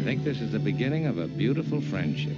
I think this is the beginning of a beautiful friendship.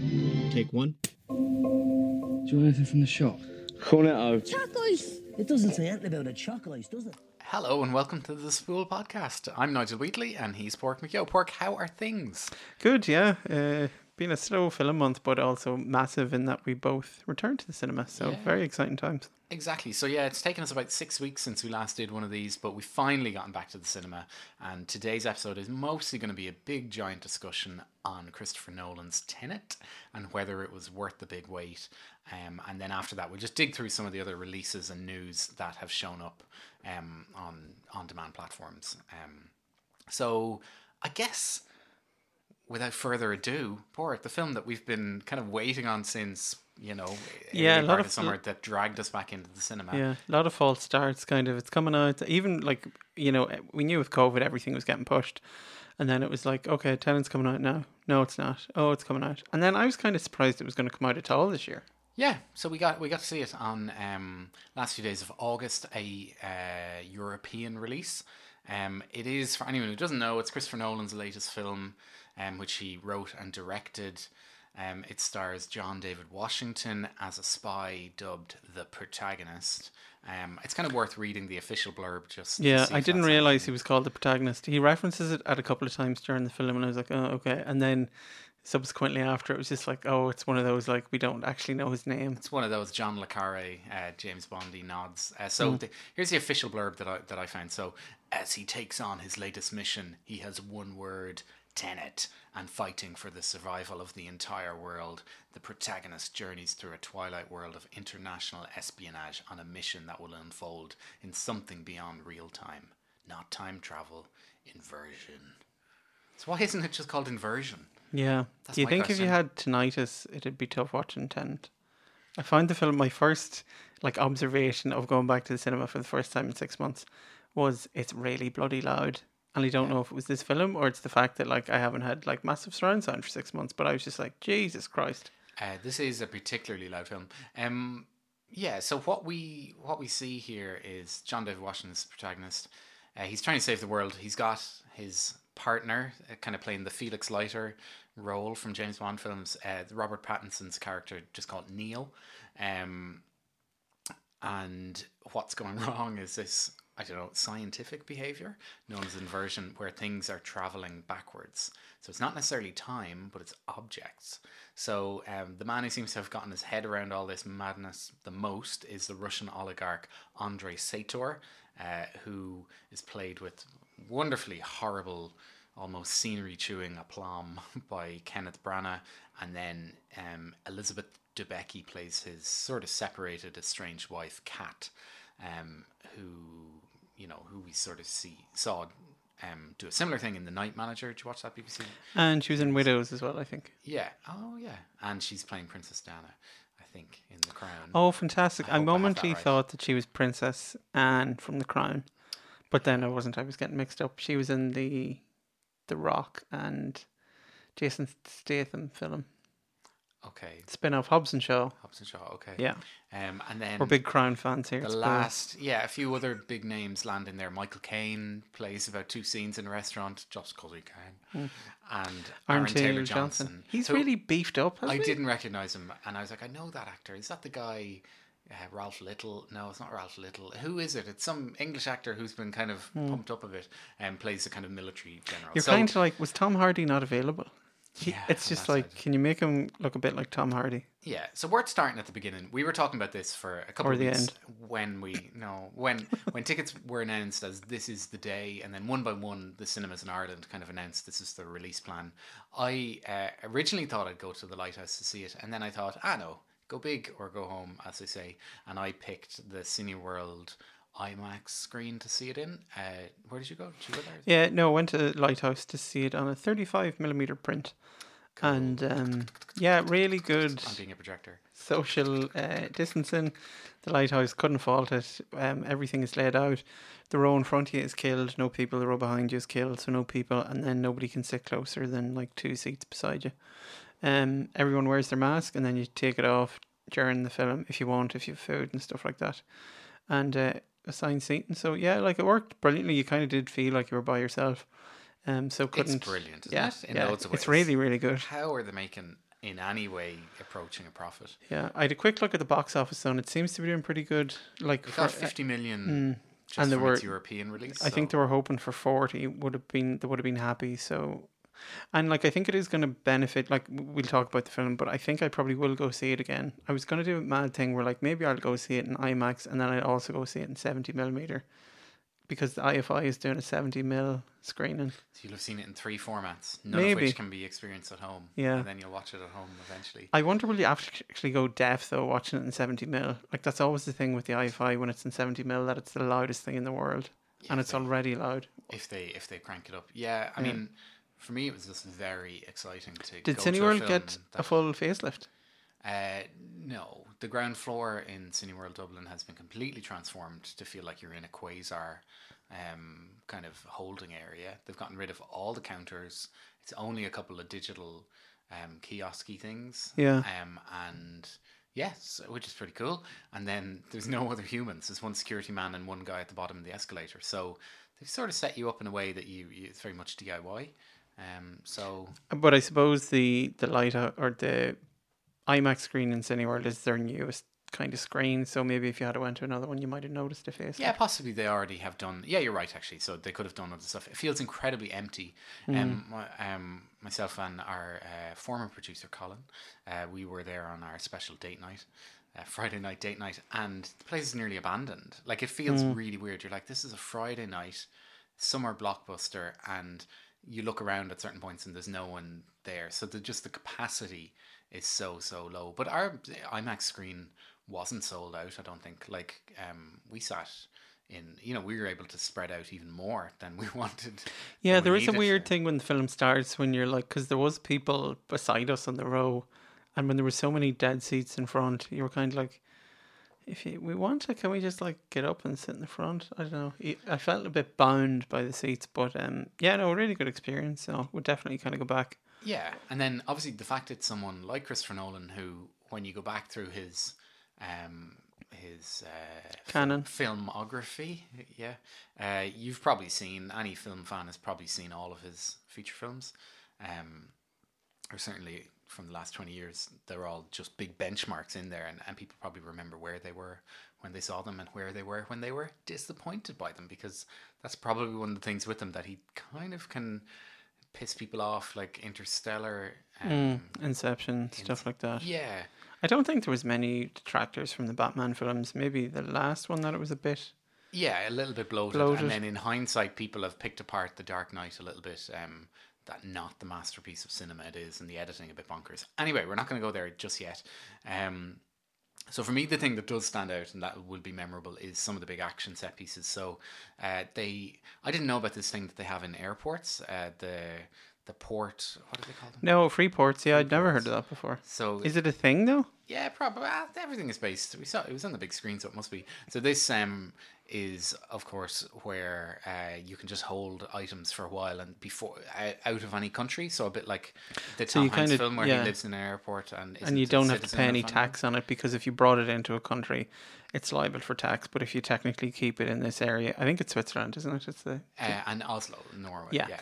Take one. Do you want anything from the shop? Cornetto. Chocolate! It doesn't say anything about a chocolate, does it? Hello and welcome to the Spool Podcast. I'm Nigel Wheatley and he's Pork McYo. Pork, how are things? Good, yeah. Uh, been a slow film month, but also massive in that we both returned to the cinema. So Yeah. very exciting times. Exactly. So yeah, it's taken us about six weeks since we last did one of these, but we've finally gotten back to the cinema. And today's episode is mostly going to be a big giant discussion on Christopher Nolan's Tenet and whether it was worth the big wait. Um, and then after that, we'll just dig through some of the other releases and news that have shown up um, on on demand platforms. Um, so I guess without further ado, Port, the film that we've been kind of waiting on since you know Yeah, a lot part of- of summer that dragged us back into the cinema. Yeah, a lot of false starts. Kind of, it's coming out. Even like you know, we knew with COVID everything was getting pushed, and then it was like, okay, Tenet's coming out now. No, it's not. Oh, it's coming out. And then I was kind of surprised it was going to come out at all this year. Yeah, so we got we got to see it on um, last few days of August, a uh, European release. Um, it is for anyone who doesn't know, it's Christopher Nolan's latest film, um, which he wrote and directed. Um, it stars John David Washington as a spy, dubbed the protagonist. Um, it's kind of worth reading the official blurb just. to Yeah, I didn't realize anything. he was called the protagonist. He references it at a couple of times during the film, and I was like, oh, okay. And then subsequently after, it was just like, oh, it's one of those like we don't actually know his name. It's one of those John le Carre, uh, James Bondy nods. Uh, so the, here's the official blurb that I that I found. So as he takes on his latest mission, he has one word: tenet, and fighting for the survival of the entire world. The protagonist journeys through a twilight world of international espionage on a mission that will unfold in something beyond real time, not time travel, inversion. So why isn't it just called inversion? Yeah. That's Do you think if you question. had tinnitus, it'd be tough watching Tenet? I found the film my first like observation of going back to the cinema for the first time in six months was it's really bloody loud. And I don't know if it was this film or it's the fact that like I haven't had like massive surround sound for six months, but I was just like, Jesus Christ. Uh, this is a particularly loud film. Um, yeah. So what we what we see here is John David Washington's protagonist. Uh, he's trying to save the world. He's got his partner, uh, kind of playing the Felix Leiter role from James Bond films. Uh, Robert Pattinson's character, just called Neil. Um, and what's going wrong is this I don't know scientific behavior known as inversion, where things are traveling backwards. So it's not necessarily time, but it's objects. So um, the man who seems to have gotten his head around all this madness the most is the Russian oligarch Andrei Sator, uh, who is played with wonderfully horrible, almost scenery chewing aplomb by Kenneth Branagh, and then um, Elizabeth Debicki plays his sort of separated, estranged wife, Kat, um, who you know who we sort of see saw um, do a similar thing in The Night Manager. Did you watch that BBC? And she was in Widows as well, I think. Yeah. Oh yeah. And she's playing Princess Diana, I think, in The Crown. Oh, fantastic. I I, I that right. thought that she was Princess Anne from The Crown. But then I wasn't. I was getting mixed up. She was in the The Rock and Jason Statham film. Okay. Spin off Hobbs and Shaw. Hobson Shaw. Okay. Yeah. Um, and then We're big Crown fans here. the last, yeah, a few other big names land in there. Michael Caine plays about two scenes in a restaurant. Just cause he can. And Aaron Aaron Taylor Taylor Johnson. Johnson. He's who really beefed up. I hasn't he? didn't recognize him, and I was like, I know that actor. Is that the guy? Uh, Ralph Little? No, it's not Ralph Little. Who is it? It's some English actor who's been kind of pumped up a bit and plays a kind of military general. You're So- kind of like, was Tom Hardy not available? He, Yeah, it's just like, side. can you make him look a bit like Tom Hardy? Yeah, so we're starting at the beginning. We were talking about this for a couple Or of the weeks end. when we no when when tickets were announced as this is the day, and then one by one the cinemas in Ireland kind of announced this is the release plan. I uh, originally thought I'd go to the Lighthouse to see it, and then I thought, ah no, go big or go home, as they say, and I picked the Cineworld IMAX screen to see it in. Uh, where did you go? Did you go there? Yeah, no, I went to the Lighthouse to see it on a 35 millimeter print. And um, yeah, really good I'm being a projector. social uh, distancing. The lighthouse couldn't fault it. Um, everything is laid out. The row in front of you is killed. No people. The row behind you is killed. So no people, and then nobody can sit closer than like two seats beside you. Um, everyone wears their mask, and then you take it off during the film if you want, if you have food and stuff like that. And uh, assigned seating. So yeah, like it worked brilliantly. You kind of did feel like you were by yourself. Um, so couldn't. It's brilliant, isn't yeah, it? In yeah, loads of it's really really good. How are they making in any way approaching a profit? Yeah, I had a quick look at the box office though, and it seems to be doing pretty good. Like It for, got 50 million just and there were- European release. I think they were hoping for forty. Would have been they would have been happy. So, and like I think it is going to benefit. Like we'll talk about the film, but I think I probably will go see it again. I was going to do a mad thing where like maybe I'll go see it in IMAX and then I'd also go see it in seventy millimeter, because the IFI is doing a seventy mil screening. So you'll have seen it in three formats, none of Maybe. which can be experienced at home. Yeah. And then you'll watch it at home eventually. I wonder will you actually go deaf though watching it in seventy mil? Like that's always the thing with the IFI when it's in seventy mil that it's the loudest thing in the world, and it's already loud. if they if they crank it up. Yeah, I mean, for me it was just very exciting to Did Cineworld get a full facelift? Uh, no, the ground floor in Cineworld Dublin has been completely transformed to feel like you're in a quasar um, kind of holding area. They've gotten rid of all the counters. It's only a couple of digital um, kiosky things. Yeah. Um, and yes, which is pretty cool. And then there's no other humans. There's one security man and one guy at the bottom of the escalator. So they've sort of set you up in a way that you, you it's very much DIY. Um, so But I suppose the the light or the IMAX screen in Cineworld is their newest kind of screen. So maybe if you had went to another one, you might have noticed a face. Yeah, possibly they already have done. Yeah, you're right. Actually, so they could have done other stuff. It feels incredibly empty. Um, um, myself and our uh, former producer Colin, uh, we were there on our special date night, uh, Friday night date night, and the place is nearly abandoned. Like it feels really weird. You're like, this is a Friday night, summer blockbuster, and you look around at certain points and there's no one there. So the just the capacity is so so low. But our IMAX screen wasn't sold out. I don't think. Like um, we sat in, you know, we were able to spread out even more than we wanted. Yeah, we there is a weird thing when the film starts when you're like, because there was people beside us on the row, and when there were so many dead seats in front, you were kind of like, if you, we want to, can we just like get up and sit in the front? I don't know. I felt a bit bound by the seats, but um, yeah, no, really good experience. So would definitely kind of go back. Yeah, and then obviously the fact that someone like Christopher Nolan, who when you go back through his um, his uh, Canon. filmography, yeah, uh, you've probably seen any film fan has probably seen all of his feature films, um, or certainly from the last twenty years, they're all just big benchmarks in there, and, and people probably remember where they were when they saw them and where they were when they were disappointed by them, because that's probably one of the things with them that he kind of can piss people off, like Interstellar. Um, Inception, stuff like that. Yeah, I don't think there was many detractors from the Batman films. Maybe the last one that it was a bit. yeah, a little bit bloated. Bloated. And then in hindsight, people have picked apart The Dark Knight a little bit. Um, that not the masterpiece of cinema it is, and the editing a bit bonkers. Anyway, we're not going to go there just yet. Um, so for me, the thing that does stand out and that will be memorable is some of the big action set pieces. So uh, they, I didn't know about this thing that they have in airports. Uh, the the port, what do they call them? No, Freeports. Yeah, I'd never heard of that before. So Is it a thing though? Yeah, probably. Everything is based. We saw it was on the big screen, so it must be. So this um is of course where uh, you can just hold items for a while and before out of any country. So a bit like the So Tom you Hanks kinda- film where yeah. he lives in an airport and and you don't have to pay any any- tax on it because if you brought it into a country, it's liable for tax. But if you technically keep it in this area, I think it's Switzerland, isn't it? It's the Uh, and Oslo, Norway. yeah. Yeah.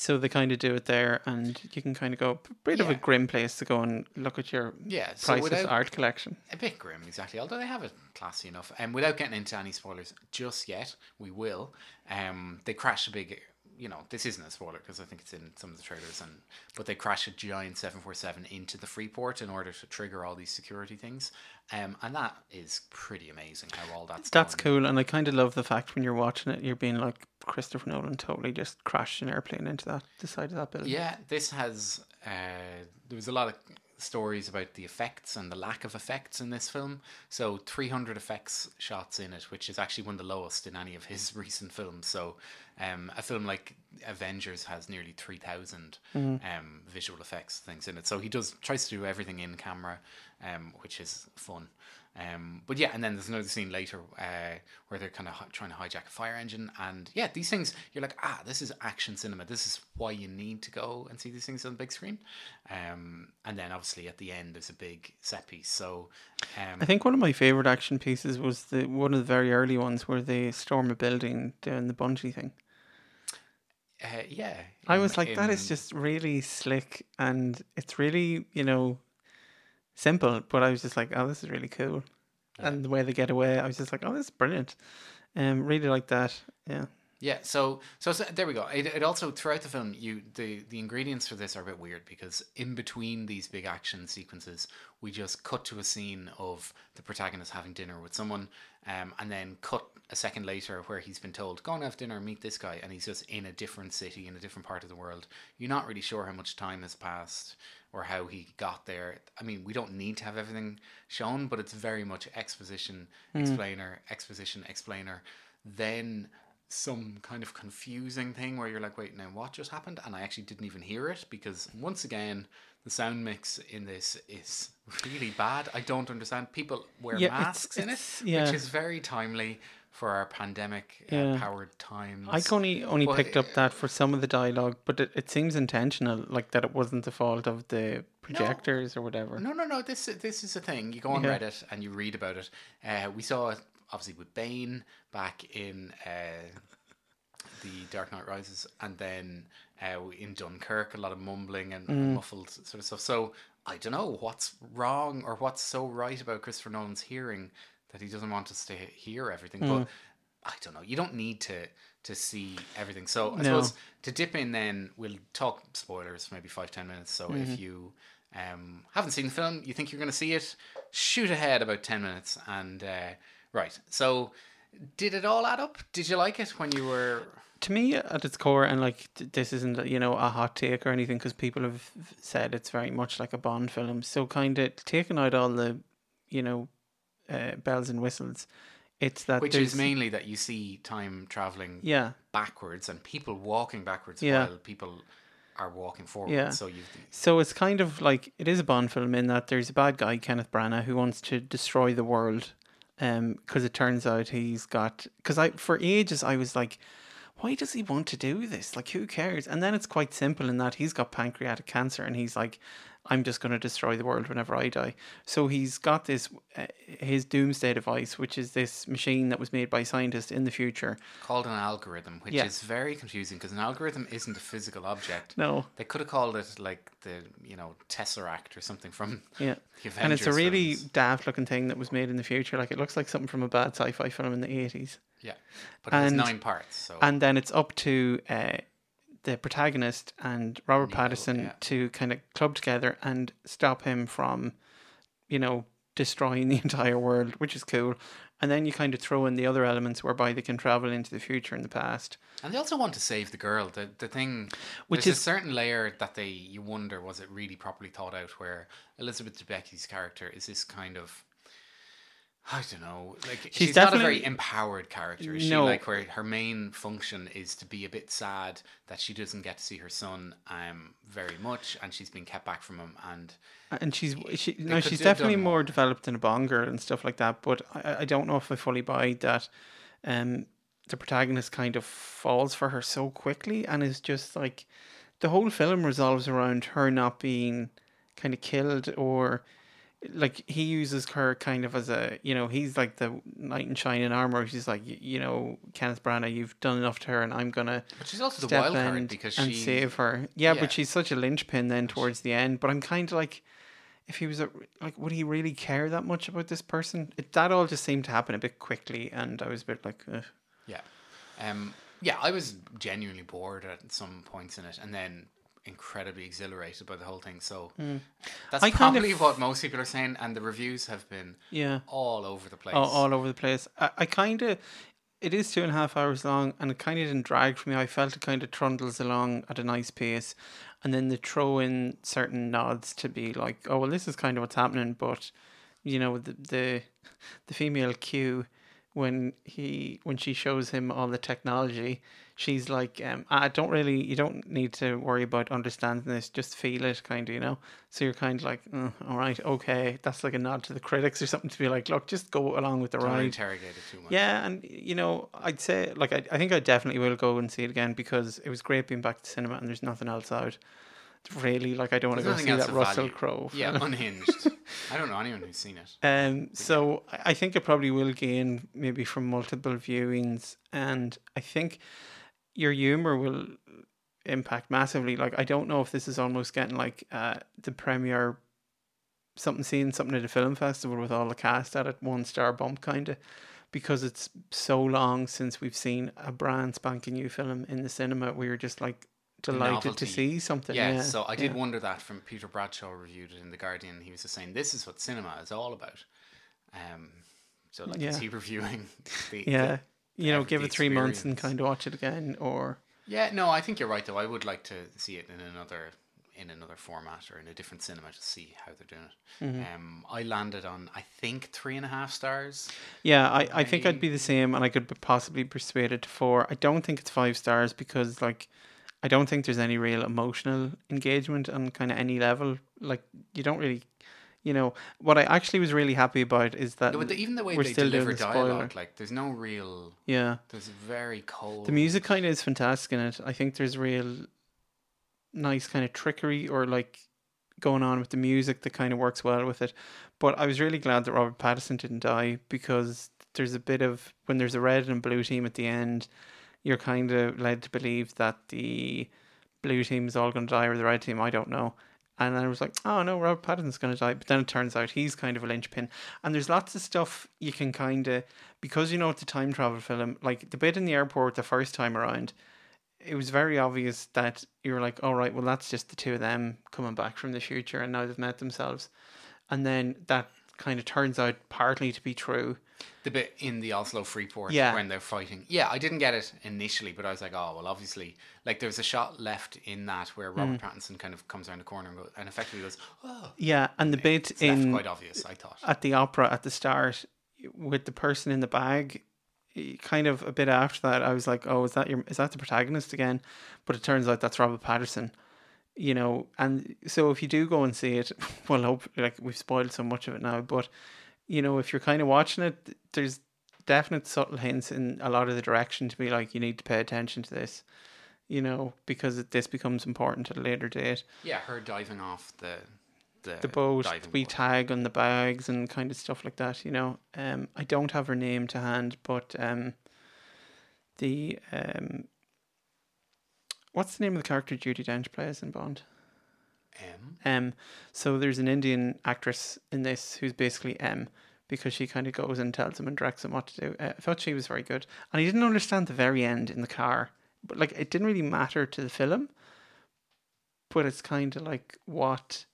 So they kind of do it there, and you can kind of go a bit of a grim place to go and look at your Yeah, so priceless art collection. A bit grim, exactly. Although they have it classy enough. And without getting into any spoilers just yet, we will. Um, they crash a big, you know, this isn't a spoiler because I think it's in some of the trailers, and but they crash a giant seven four seven into the Freeport in order to trigger all these security things. Um, and that is pretty amazing how all that's That's done. cool, and I kind of love the fact when you're watching it, you're being like Christopher Nolan totally just crashed an airplane into that the side of that building. Yeah, this has. Uh, there was a lot of stories about the effects and the lack of effects in this film. So 300 effects shots in it, which is actually one of the lowest in any of his recent films. So um, a film like Avengers has nearly 3,000 um, visual effects things in it. So he does tries to do everything in camera, um, which is fun. Um, but yeah, and then there's another scene later uh, where they're kind of hi- trying to hijack a fire engine, and yeah, these things you're like, ah, this is action cinema. This is why you need to go and see these things on the big screen. Um, and then obviously at the end there's a big set piece. So um, I think one of my favorite action pieces was the one of the very early ones where they storm a building doing the bungee thing. Uh, yeah, I in- was like, that is just really slick and it's really, you know, simple. But I was just like, oh, this is really cool. And the way they get away, I was just like, oh, this is brilliant. Um, really like that. Yeah. Yeah, so, so so there we go. It, it also throughout the film, you the the ingredients for this are a bit weird because in between these big action sequences, we just cut to a scene of the protagonist having dinner with someone, um, and then cut a second later where he's been told go and have dinner, meet this guy, and he's just in a different city in a different part of the world. You're not really sure how much time has passed or how he got there. I mean, we don't need to have everything shown, but it's very much exposition, explainer, exposition, explainer. Then some kind of confusing thing where you're like, wait, now what just happened? And I actually didn't even hear it because once again, the sound mix in this is really bad. I don't understand. People wear Yeah, it's- masks in it, yeah. which is very timely for our pandemic uh, Yeah. powered times. I only only But, picked up that for some of the dialogue, but it, it seems intentional, like that it wasn't the fault of the projectors or whatever. No, no, no. This this is a thing. You go on. Reddit and you read about it. Uh, we saw it obviously with Bane back in uh, the Dark Knight Rises, and then uh, in Dunkirk, a lot of mumbling and Mm. muffled sort of stuff. So I don't know what's wrong or what's so right about Christopher Nolan's hearing that he doesn't want us to hear everything. Mm. But I don't know. You don't need to to see everything. So I No. suppose to dip in, then we'll talk spoilers, maybe five ten minutes. So Mm-hmm. if you um, haven't seen the film, you think you're going to see it, shoot ahead about ten minutes. And uh, right, so did it all add up? Did you like it when you were? to me at its core and like this isn't you know a hot take or anything because people have said it's very much like a bond film so kind of taking out all the you know uh, bells and whistles it's that Which is mainly that you see time traveling yeah backwards and people walking backwards Yeah. while people are walking forward. Yeah. So you so it's kind of like it is a bond film in that there's a bad guy kenneth branagh who wants to destroy the world um because it turns out he's got because i for ages i was like why does he want to do this? Like, who cares? And then it's quite simple in that he's got pancreatic cancer and he's like, I'm just going to destroy the world whenever I die. So he's got this, uh, his doomsday device, which is this machine that was made by scientists in the future. called an algorithm, which Yeah. is very confusing because an algorithm isn't a physical object. No. They could have called it like the you know Tesseract or something from Yeah. the and it's a really films. daft looking thing that was made in the future. Like, it looks like something from a bad sci fi film in the 80s. yeah, but it has and- nine parts. So and then it's up to uh, the protagonist and Robert Neo, Pattinson yeah. to kind of club together and stop him from, you know, destroying the entire world, which is cool. And then you kind of throw in the other elements whereby they can travel into the future and the past. And they also want to save the girl. The the thing, Which is- a certain layer that they you wonder was it really properly thought out? Where Elizabeth Debicki's character is this kind of, I don't know, like she's, not a very empowered character. Is she like where her main function is to be a bit sad that she doesn't get to see her son um very much, and she's been kept back from him, and And she's she no, she's definitely more more. developed than a Bond girl and stuff like that. But I, I don't know if I fully buy that. Um, the protagonist kind of falls for her so quickly and is just like the whole film resolves around her not being kind of killed or like he uses her kind of as a you know he's like the knight in shining armor. He's like you know Kenneth Branagh, you've done enough to her, and I'm gonna but she's also the wild card because and she save her. Yeah, Yeah. but she's such a linchpin then towards the end. But I'm kind of like, if he was a, like, would he really care that much about this person? It, that all just seemed to happen a bit quickly, and I was a bit like, Ugh. Yeah. Um, yeah, I was genuinely bored at some points in it and then incredibly exhilarated by the whole thing. So that's Hmm. I kind of- probably what most people are saying, and the reviews have been yeah, all over the place. all, all over the place. I, I kind of. It is two and a half hours long, and it kind of didn't drag for me. I felt it kind of trundles along at a nice pace, and then they throw in certain nods to be like, "Oh, well, this is kind of what's happening." But you know, the the, the female Q, when he when she shows him all the technology, she's like, um, "I don't really, you don't need to worry about understanding this. Just feel it, kind of, you know." So you're kind of like, "Mm, "All right, okay." That's like a nod to the critics or something to be like, "Look, just go along with the Don't ride." interrogate it too much. Yeah, and you know, I'd say like I, I think I definitely will go and see it again because it was great being back to cinema and there's nothing else out. Really, like I don't want to go see that Russell. Crowe. Yeah, unhinged. I don't know anyone who's seen it. Um, so I I think it probably will gain maybe from multiple viewings, and I think your humor will impact massively. Like I don't know if this is almost getting like uh, the premiere something seen something at a film festival with all the cast at it one star bump kind of because it's so long since we've seen a brand spanking new film in the cinema. We were just like delighted novelty. to see something. Yeah, Yeah, so I did yeah. wonder that from Peter Bradshaw reviewed it in the Guardian. He was just saying this is what cinema is all about. Um, so like, is Yeah. he reviewing? The, Yeah, the- you know, give it three months and kind of watch it again, or Yeah, no, I think you're right though. I would like to see it in another in another format or in a different cinema to see how they're doing it. Mm-hmm. Um, I landed on I think three and a half stars. Yeah, I, I think I'd be the same, and I could possibly persuade it to four. I don't think it's five stars because, like, I don't think there's any real emotional engagement on kind of any level. Like, you don't really, you know, what I actually was really happy about is that No, even the way we're they still doing deliver the spoiler. dialogue, like there's no real. yeah, There's very cold. the music kind of is fantastic in it. I think there's real nice kind of trickery or like going on with the music that kind of works well with it. But I was really glad that Robert Pattinson didn't die because there's a bit of when there's a red and blue team at the end, you're kind of led to believe that the blue team is all going to die or the red team. I don't know. And I was like, oh no, Robert Pattinson's going to die. But then it turns out he's kind of a linchpin. And there's lots of stuff you can kind of, because you know it's a time travel film, like the bit in the airport the first time around, it was very obvious that you were like, all right, well, that's just the two of them coming back from the future and now they've met themselves. And then that kind of turns out partly to be true. the bit in the Oslo Freeport Yeah. when they're fighting. Yeah, I didn't get it initially, but I was like, oh well, obviously, like there was a shot left in that where Robert Mm. Pattinson kind of comes around the corner and, go, and effectively goes, oh, Yeah. And the bit it's in quite obvious. I thought. at the opera at the start with the person in the bag kind of a bit after that i was like oh is that your is that the protagonist again but it turns out that's robert pattinson you know and so if you do go and see it well hope like we've spoiled so much of it now but you know if you're kind of watching it there's definite subtle hints in a lot of the direction to be like you need to pay attention to this you know because it, this becomes important at a later date yeah, her diving off the the, the boat, we board. tag on the bags and kind of stuff like that, you know. Um, I don't have her name to hand, but um, the um, what's the name of the character Judy Dench plays in Bond? M. Um, M. So there's an Indian actress in this who's basically M because she kind of goes and tells him and directs him what to do. Uh, I thought she was very good, and I didn't understand the very end in the car, but like it didn't really matter to the film. But it's kind of like what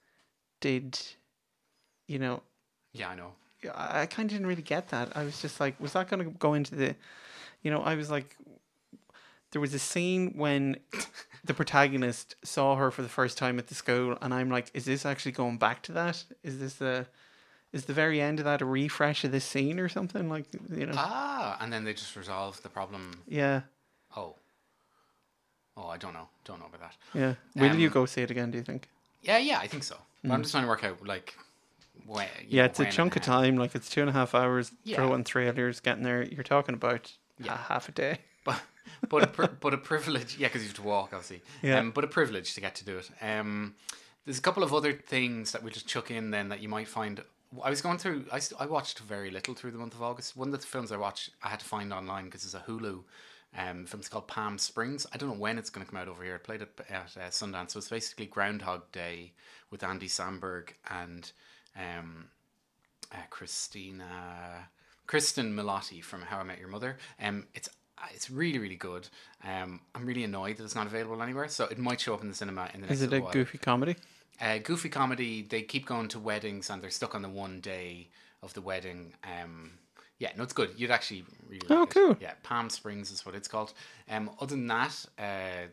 did, you know, yeah, I know. I kind of didn't really get that. I was just like, was that going to go into the, you know, I was like, there was a scene when the protagonist saw her for the first time at the school, and I'm like, is this actually going back to that? Is this the, is the very end of that a refresh of this scene or something? Like, you know, Ah, and then they just resolve the problem. yeah, Oh, oh, I don't know. Don't know about that. yeah. Will you Um, go see it again? Do you think? Yeah, yeah, I think so. But I'm just trying to work out like when. Mm. Yeah, know, it's a chunk of time. Like it's two and a half hours. Yeah. Throw in trailers, getting there. You're talking about a Yeah. half a day. but but a pri- but a privilege. Yeah, because you have to walk, obviously. Yeah. Um, but a privilege to get to do it. Um, there's a couple of other things that we just chuck in then that you might find. I was going through. I, st- I watched very little through the month of August. One of the films I watched, I had to find online because it's a Hulu. Um, film's called Palm Springs. I don't know when it's going to come out over here. It played at, at uh, Sundance, so it's basically Groundhog Day with Andy Samberg and um, uh, Christina Cristin Milioti from How I Met Your Mother. Um, it's it's really really good. Um, I'm really annoyed that it's not available anywhere, so it might show up in the cinema in the next Is it a while. goofy comedy? Uh, goofy comedy. They keep going to weddings and they're stuck on the one day of the wedding. Um, yeah, no, it's good. You'd actually really. Oh, like it. cool. Yeah, Palm Springs is what it's called. Um, other than that, uh,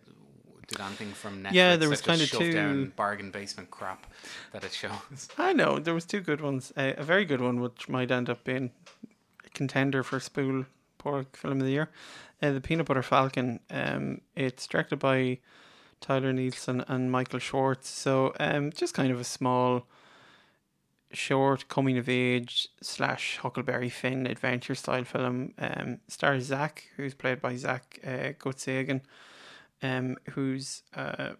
did anything from Netflix? Yeah, there was kinda shoved two- down bargain basement crap that it shows. I know there was two good ones. Uh, a very good one, which might end up being a contender for Spool Pork Film of the Year. Uh, the Peanut Butter Falcon. Um, it's directed by Tyler Nilson and Michael Schwartz. So, um, just kind of a small, short coming of age slash Huckleberry Finn adventure style film. Um, stars Zach, who's played by Zach uh, Gottsagen, um, who's a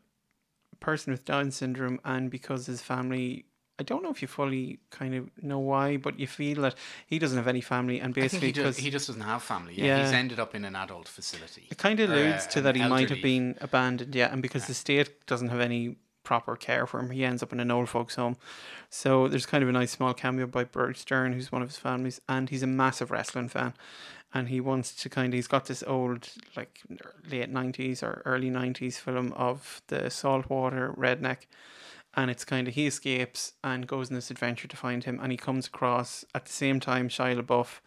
person with Down syndrome, and because his family I don't know if you fully kind of know why, but you feel that he doesn't have any family, and basically he just, because he just doesn't have family. Yeah, he's ended up in an adult facility. it kind of alludes uh, to that he might have been abandoned, yeah, and because the state doesn't have any proper care for him, he ends up in an old folks' home. So there's kind of a nice small cameo by Bruce Dern, who's one of his families, and he's a massive wrestling fan. And he wants to kind of, he's got this old, like late 90s or early 90s film of the saltwater redneck. And it's kind of, he escapes and goes on this adventure to find him. And he comes across, at the same time, Shia LaBeouf,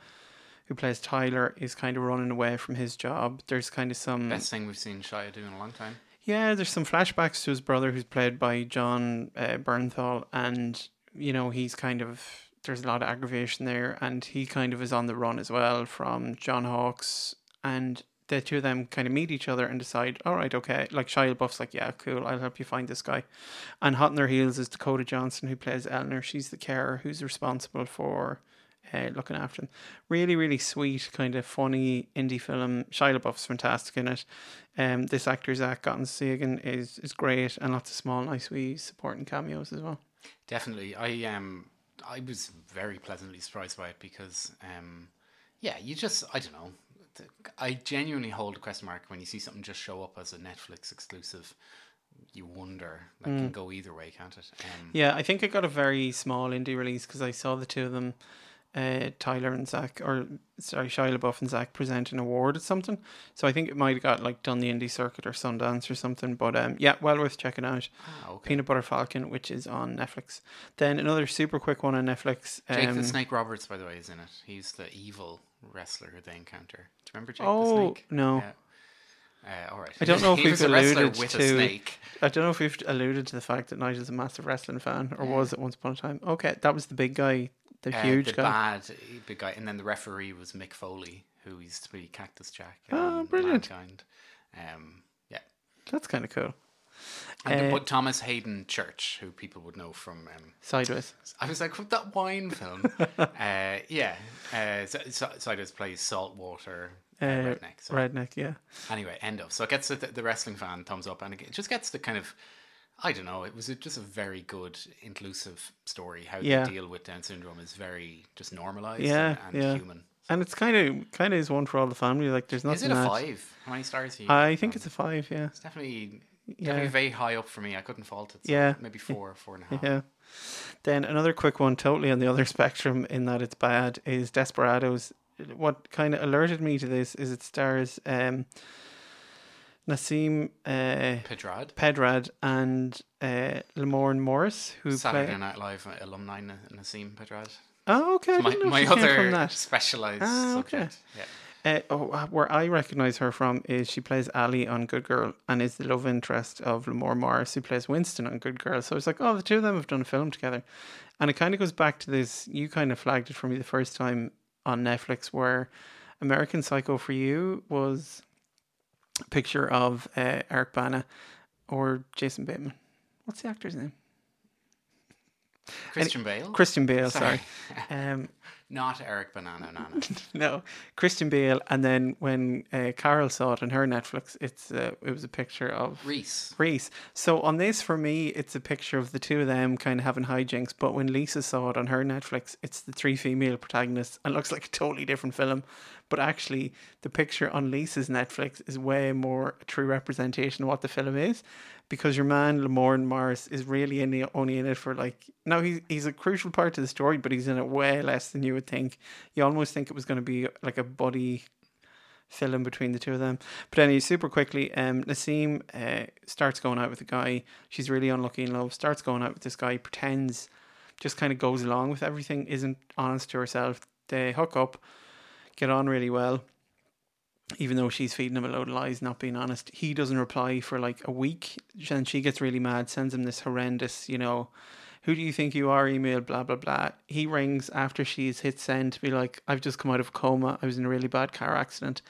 who plays Tyler, is kind of running away from his job. There's kind of some. Best thing we've seen Shia do in a long time. Yeah, there's some flashbacks to his brother, who's played by Jon uh, Bernthal, and you know he's kind of there's a lot of aggravation there, and he kind of is on the run as well from John Hawkes, and the two of them kind of meet each other and decide, all right, okay, like Shia LaBeouf's like, yeah, cool, I'll help you find this guy, and hot on their heels is Dakota Johnson, who plays Eleanor. She's the carer who's responsible for. Uh, looking after them, really, really sweet, kind of funny indie film. Shia LaBeouf's fantastic in it. Um, this actor Zach Gottenshagen is is great, and lots of small, nice wee supporting cameos as well. Definitely, I um, I was very pleasantly surprised by it because um, yeah, you just I don't know. I genuinely hold a question mark when you see something just show up as a Netflix exclusive. You wonder that can go either way, can't it? Um, Yeah, I think it got a very small indie release because I saw the two of them, uh, Tyler and Zach, or sorry, Shia LaBeouf and Zach present an award or something. So I think it might have got like done the indie circuit or Sundance or something. But um, yeah, well worth checking out. ah, okay. Peanut Butter Falcon, which is on Netflix. Then another super quick one on Netflix. Jake um, the Snake Roberts, by the way, is in it. He's the evil wrestler who they encounter. Do you remember Jake Oh, the Snake? no. Yeah. Uh, all right. I don't know if we've was a wrestler alluded with to- a snake. I don't know if we've alluded to the fact that Nigel's a massive wrestling fan, or was at once upon a time. Okay, that was the big guy, the Uh, huge the guy. bad big guy, and then the referee was Mick Foley, who used to be Cactus Jack. Oh, brilliant. Um, yeah, That's kind of cool. and Uh, Thomas Hayden Church, who people would know from. Um, Sideways. I was like, what that wine film? uh, yeah, uh, Sideways plays saltwater uh, Uh, redneck. So Redneck, yeah. anyway, end of. So it gets the, the wrestling fan thumbs up, and it just gets the kind of. I don't know. It was a, just a very good, inclusive story. How Yeah. they deal with Down syndrome is very just normalized Yeah, and, and yeah. human. And it's kind of kind of is one for all the family. Like there's nothing. Is it a that- five? How many stars? Are you I think um, it's a five. Yeah. It's definitely Yeah. definitely very high up for me. I couldn't fault it. So Yeah. maybe four, four and a half. Yeah. Then another quick one, totally on the other spectrum in that it's bad, is Desperados. What kind of alerted me to this is it stars um, Nasim uh, Pedrad, Pedrad and uh, Lamorne Morris, who Saturday play. Night Live alumni Na- Nasim Pedrad. Oh, okay. My, my other specialized Ah, okay. subject. Yeah. Uh, oh, uh, where I recognize her from is she plays Ali on Good Girl and is the love interest of Lamorne Morris, who plays Winston on Good Girl. So it's like, oh, the two of them have done a film together. And it kind of goes back to this. You kind of flagged it for me the first time on Netflix, where American Psycho for You was picture of uh, Eric Bana or Jason Bateman. What's the actor's name? Christian Bale. Christian Bale, Sorry. sorry. Um, Not Eric Banana Nana. no, Christian Bale. And then when uh, Carol saw it on her Netflix, it's uh, it was a picture of Reese. Reese. So on this, for me, it's a picture of the two of them kind of having hijinks. But when Lisa saw it on her Netflix, it's the three female protagonists and looks like a totally different film. But actually, the picture on Lisa's Netflix is way more a true representation of what the film is. Because your man Lamorne Morris is really in the, only in it for like no, he's he's a crucial part of the story, but he's in it way less than you would think. You almost think it was going to be like a buddy film between the two of them. But anyway, super quickly, um, Nasim uh, starts going out with a guy. She's really unlucky in love. Starts going out with this guy. Pretends, just kind of goes along with everything. Isn't honest to herself. They hook up, get on really well. Even though she's feeding him a load of lies, not being honest, he doesn't reply for like a week. And she gets really mad. Sends him this horrendous, you know, who do you think you are email blah blah blah he rings after she's hit send to be like i've just come out of a coma i was in a really bad car accident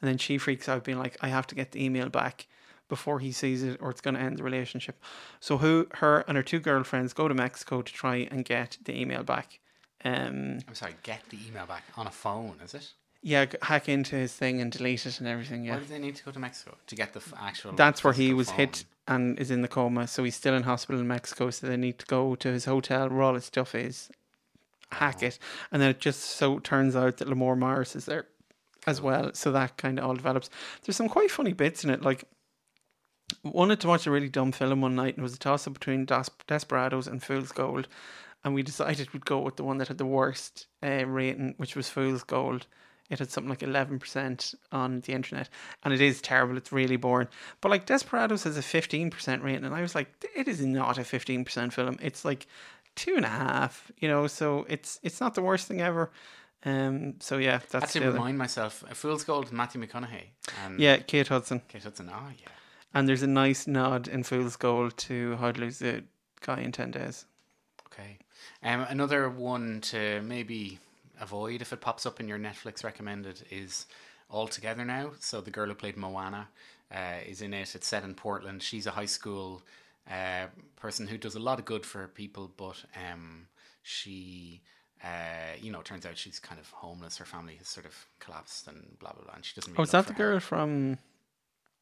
and then she freaks out being like i have to get the email back before he sees it or it's going to end the relationship so who her and her two girlfriends go to mexico to try and get the email back um I'm sorry. Get the email back on a phone. Is it? Yeah, g- hack into his thing and delete it and everything. Why Yeah, did they need to go to Mexico to get the f- actual? that's where he physical was hit and is in the coma. So he's still in hospital in Mexico. So they need to go to his hotel where all his stuff is, hack it, and then it just so turns out that Lamorne Morris is there as well. So that kind of all develops. There's some quite funny bits in it. Like wanted to watch a really dumb film one night, and it was a toss up between Des- Desperados and Fool's Gold, and we decided we'd go with the one that had the worst uh, rating, which was Fool's Gold. It had something like eleven percent on the internet, and it is terrible. It's really boring. But like Desperados has a fifteen percent rating, and I was like, it is not a fifteen percent film. It's like two and a half, you know. So it's it's not the worst thing ever. Um. So yeah, I had that's to other. remind myself. uh, Fool's Gold, Matthew McConaughey. And Yeah, Kate Hudson. Kate Hudson. Oh yeah. And there's a nice nod in Fool's Gold to How to Lose a Guy in 10 Days. Okay. Um, another one to maybe avoid if it pops up in your Netflix recommended is All Together Now. So the girl who played Moana uh, is in it. It's set in Portland. She's a high school uh, person who does a lot of good for people, but um, she. Uh, you know, turns out she's kind of homeless. Her family has sort of collapsed and blah blah blah. And she doesn't. Really Oh, is that the girl from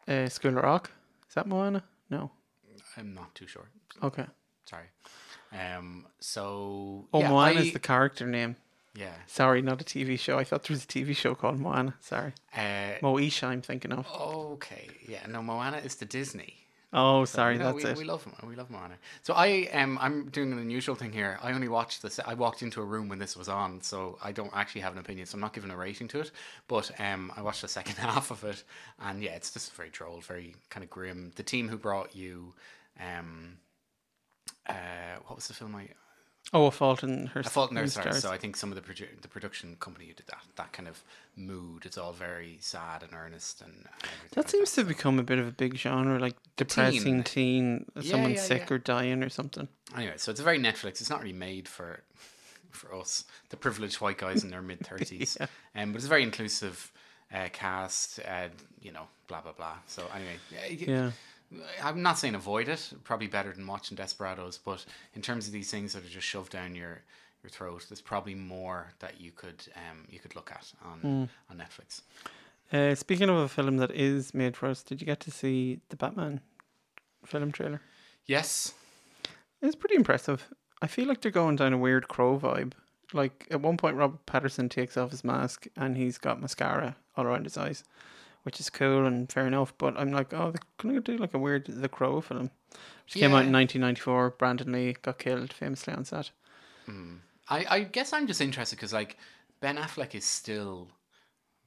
uh, School of Rock? Is that Moana? No. I'm not too sure. Okay. Sorry. Um. So. Oh, yeah, Moana I- is the character name. Yeah. Sorry, not a TV show. I thought there was a TV show called Moana. Sorry. Uh, Moesha, I'm thinking of. Okay, yeah, no, Moana is the Disney. Oh, sorry, No, that's we, it. We love Mo- we love Moana. So I um I'm doing an unusual thing here. I only watched this. I walked into a room when this was on, so I don't actually have an opinion. So I'm not giving a rating to it. But um, I watched the second half of it, and yeah, it's just very droll, very kind of grim. The team who brought you, um, uh, what was the film I Oh, A Fault in Her a Fault in in Stars. Stars. So I think some of the produ- the production company who did that that kind of mood. It's all very sad and earnest and. and everything That seems to become a bit of a big genre, like depressing teen, Yeah, someone yeah, sick yeah. or dying or something. Anyway, so it's a very Netflix. It's not really made for for us, the privileged white guys in their mid thirties. Yeah. Um, but it's a very inclusive uh, cast. Uh, you know, blah blah blah. So anyway, yeah. I'm not saying avoid it. Probably better than watching Desperados. But in terms of these things that are just shoved down your your throat, there's probably more that you could um you could look at on Hmm. on Netflix. Uh, speaking of a film that is made for us, did you get to see the Batman film trailer? Yes. It's pretty impressive. I feel like they're going down a weird crow vibe. Like at one point, Robert Pattinson takes off his mask and he's got mascara all around his eyes, which is cool and fair enough. But I'm like, oh, they're gonna do like a weird The Crow film, which came out in 1994. Brandon Lee got killed famously on set. Mm. I, I guess I'm just interested because like Ben Affleck is still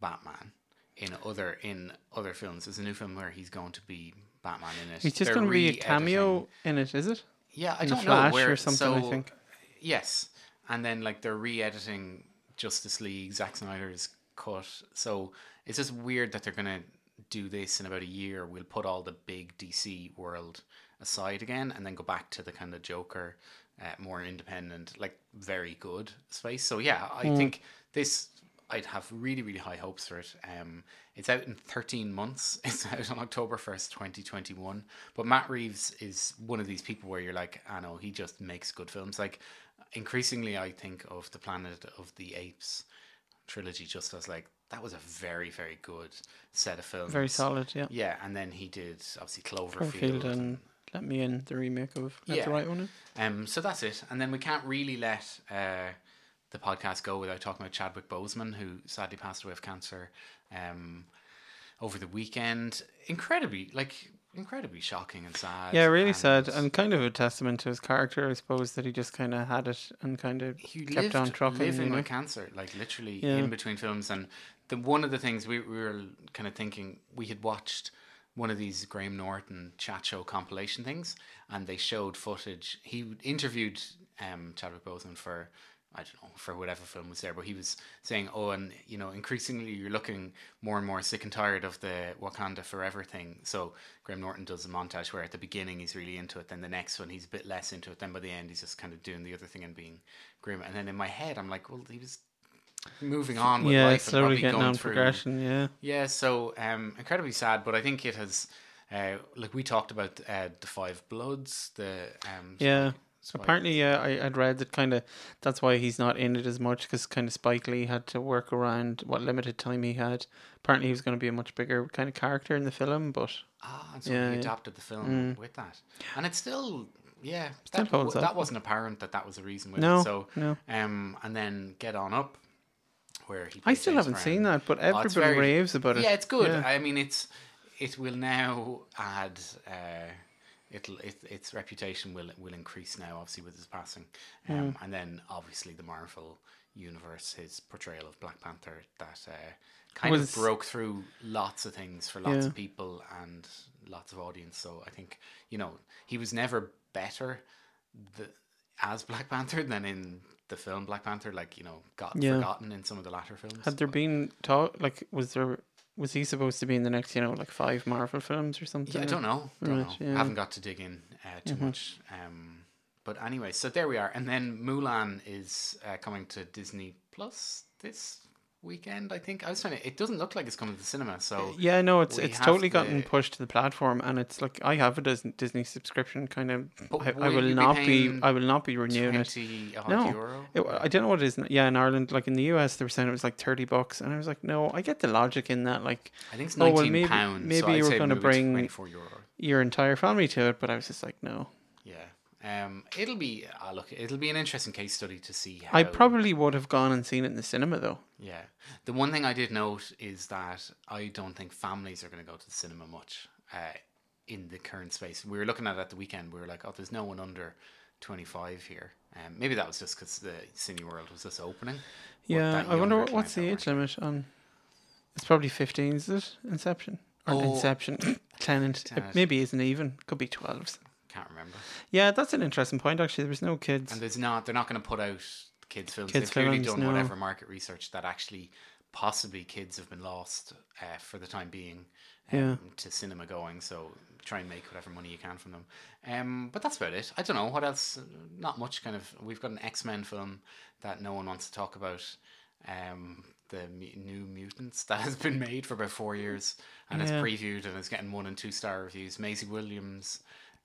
Batman in other in other films. There's a new film where he's going to be Batman in it. He's just going to be a cameo in it, is it? Yeah, I in don't Flash know where or something, I so- think. Yes, and then like they're re-editing Justice League, Zack Snyder's cut. So it's just weird that they're gonna do this in about a year. We'll put all the big DC world aside again, and then go back to the kind of Joker, uh, more independent, like very good space. So yeah, I Hmm. think this. I'd have really, really high hopes for it. Um, it's out in 13 months. It's out on October 1st, 2021. But Matt Reeves is one of these people where you're like, I know, he just makes good films. Like, increasingly, I think of the Planet of the Apes trilogy just as like, that was a very, very good set of films. Very solid, yeah. Yeah, and then he did, obviously, Cloverfield. Cloverfield and Let Me In, the remake of That's Yeah. the Right One. Um, so that's it. And then we can't really let uh, the podcast go without talking about Chadwick Boseman, who sadly passed away of cancer um, over the weekend. Incredibly, like, incredibly shocking and sad. Yeah, really and sad and kind of a testament to his character, I suppose, that he just kind of had it and kind of He kept lived on trucking. living You know? with cancer, like literally Yeah. in between films. And the one of the things we, we were kind of thinking, we had watched one of these Graham Norton chat show compilation things, and they showed footage. He interviewed um, Chadwick Boseman for I don't know for whatever film was there, but he was saying, "Oh, and you know, increasingly you're looking more and more sick and tired of the Wakanda Forever thing." So Graham Norton does a montage where at the beginning he's really into it, then the next one he's a bit less into it, then by the end he's just kind of doing the other thing and being grim. And then in my head, I'm like, "Well, he was." Moving on with yeah, life and slowly probably getting going on through progression. Yeah, yeah, so um, incredibly sad, but I think it has, uh, like we talked about uh, the Five Bloods, the um, Yeah. Spike. Apparently, yeah, I, I'd read that kind of that's why he's not in it as much because kind of Spike Lee had to work around what limited time he had. Apparently, he was going to be a much bigger kind of character in the film, but Ah, and so Yeah, he adapted the film with that, and it's still, yeah, Still that, holds that wasn't apparent that that was the reason. With No, it. so no. um, and then Get On Up, where he. I still James haven't Brown. seen that. But Oh, everybody very- raves about it. Yeah, it's good. Yeah. I mean, it's it will now add. Uh, It'll, it, its reputation will will increase now, obviously with his passing, um, and then obviously the Marvel universe, his portrayal of Black Panther, that uh, kind Was- of broke through lots of things for lots Yeah. of people and lots of audience. So I think you know he was never better the, as Black Panther than in the film Black Panther. Like you know, got Yeah. forgotten in some of the latter films. Had there but- been talk like was there was he supposed to be in the next you know like five Marvel films or something? Yeah, I don't know. Don't Right, know. yeah. Mm-hmm. Haven't got to dig in uh, too much. Um, but anyway, so there we are. And then Mulan is uh, coming to Disney Plus this weekend. I think I was trying to. It doesn't look like it's coming to the cinema. So uh, Yeah, no, it's it's totally gotten pushed to the platform, and it's like I have a Disney, subscription. Kind of, I, I will be not be. I will not be renewing it. No. It, I don't know what it is. Yeah, in Ireland, like in the US, they were saying it was like thirty bucks, and I was like, no, I get the logic in that. Like, I think it's oh, well, nineteen maybe- pounds. maybe so you were it to bring- your entire family to it, but I was just like, no. Yeah. Um, it'll be uh, look. It'll be an interesting case study to see how. I probably would have gone and seen it in the cinema though. Yeah. The one thing I did note is that I don't think families are going to go to the cinema much uh, in the current space. We were looking at it at the weekend. We were like, oh, there's no one under 25 here. Um, maybe that was just because the Cineworld was just opening. Yeah, I wonder what, what's the age limit on. It's probably fifteen, is it? Inception or Oh. Inception, Tenet. It maybe isn't even. Could be twelves. Can't remember. Yeah, that's an interesting point. Actually, there was no kids. And there's not. They're not going to put out kids films. Kids They've clearly films, done no. whatever market research that actually possibly kids have been lost uh, for the time being um, Yeah. to cinema going. So try and make whatever money you can from them. Um, but that's about it. I don't know what else. Not much. Kind of. We've got an X Men film that no one wants to talk about. Um, the new mutants that has been made for about four years and it's previewed and it's getting one and two star reviews. Maisie Williams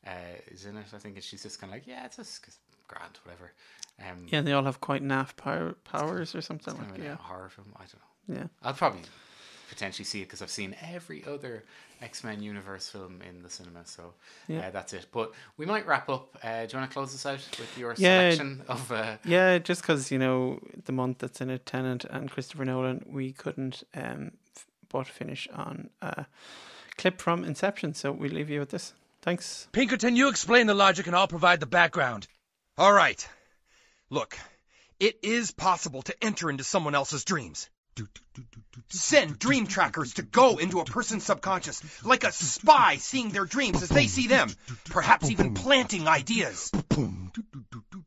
uh, is in it. I think and she's just kind of like, yeah, it's just grand, whatever. Um, yeah, and they all have quite naff power, powers or something kind like of a yeah, horror film. I don't know. yeah. I'll probably potentially see it because I've seen every other X Men universe film in the cinema. So Yeah. uh, that's it. But we might wrap up. Uh, do you want to close this out with your Yeah. selection of? Uh, Yeah, just because you know the month that's in it, Tenet and Christopher Nolan, we couldn't um f- but finish on a clip from Inception. So we leave you with this. Thanks. Pinkerton, you explain the logic and I'll provide the background. All right. Look, it is possible to enter into someone else's dreams. Send dream trackers to go into a person's subconscious, like a spy seeing their dreams as they see them, perhaps even planting ideas.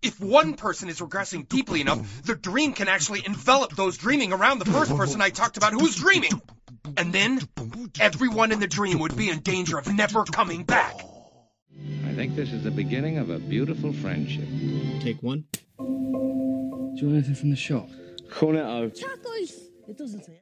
If one person is regressing deeply enough, the dream can actually envelop those dreaming around the first person I talked about who's dreaming. And then, everyone in the dream would be in danger of never coming back. I think this is the beginning of a beautiful friendship. Take one. Do you want anything from the shop? Cone it out. It doesn't say.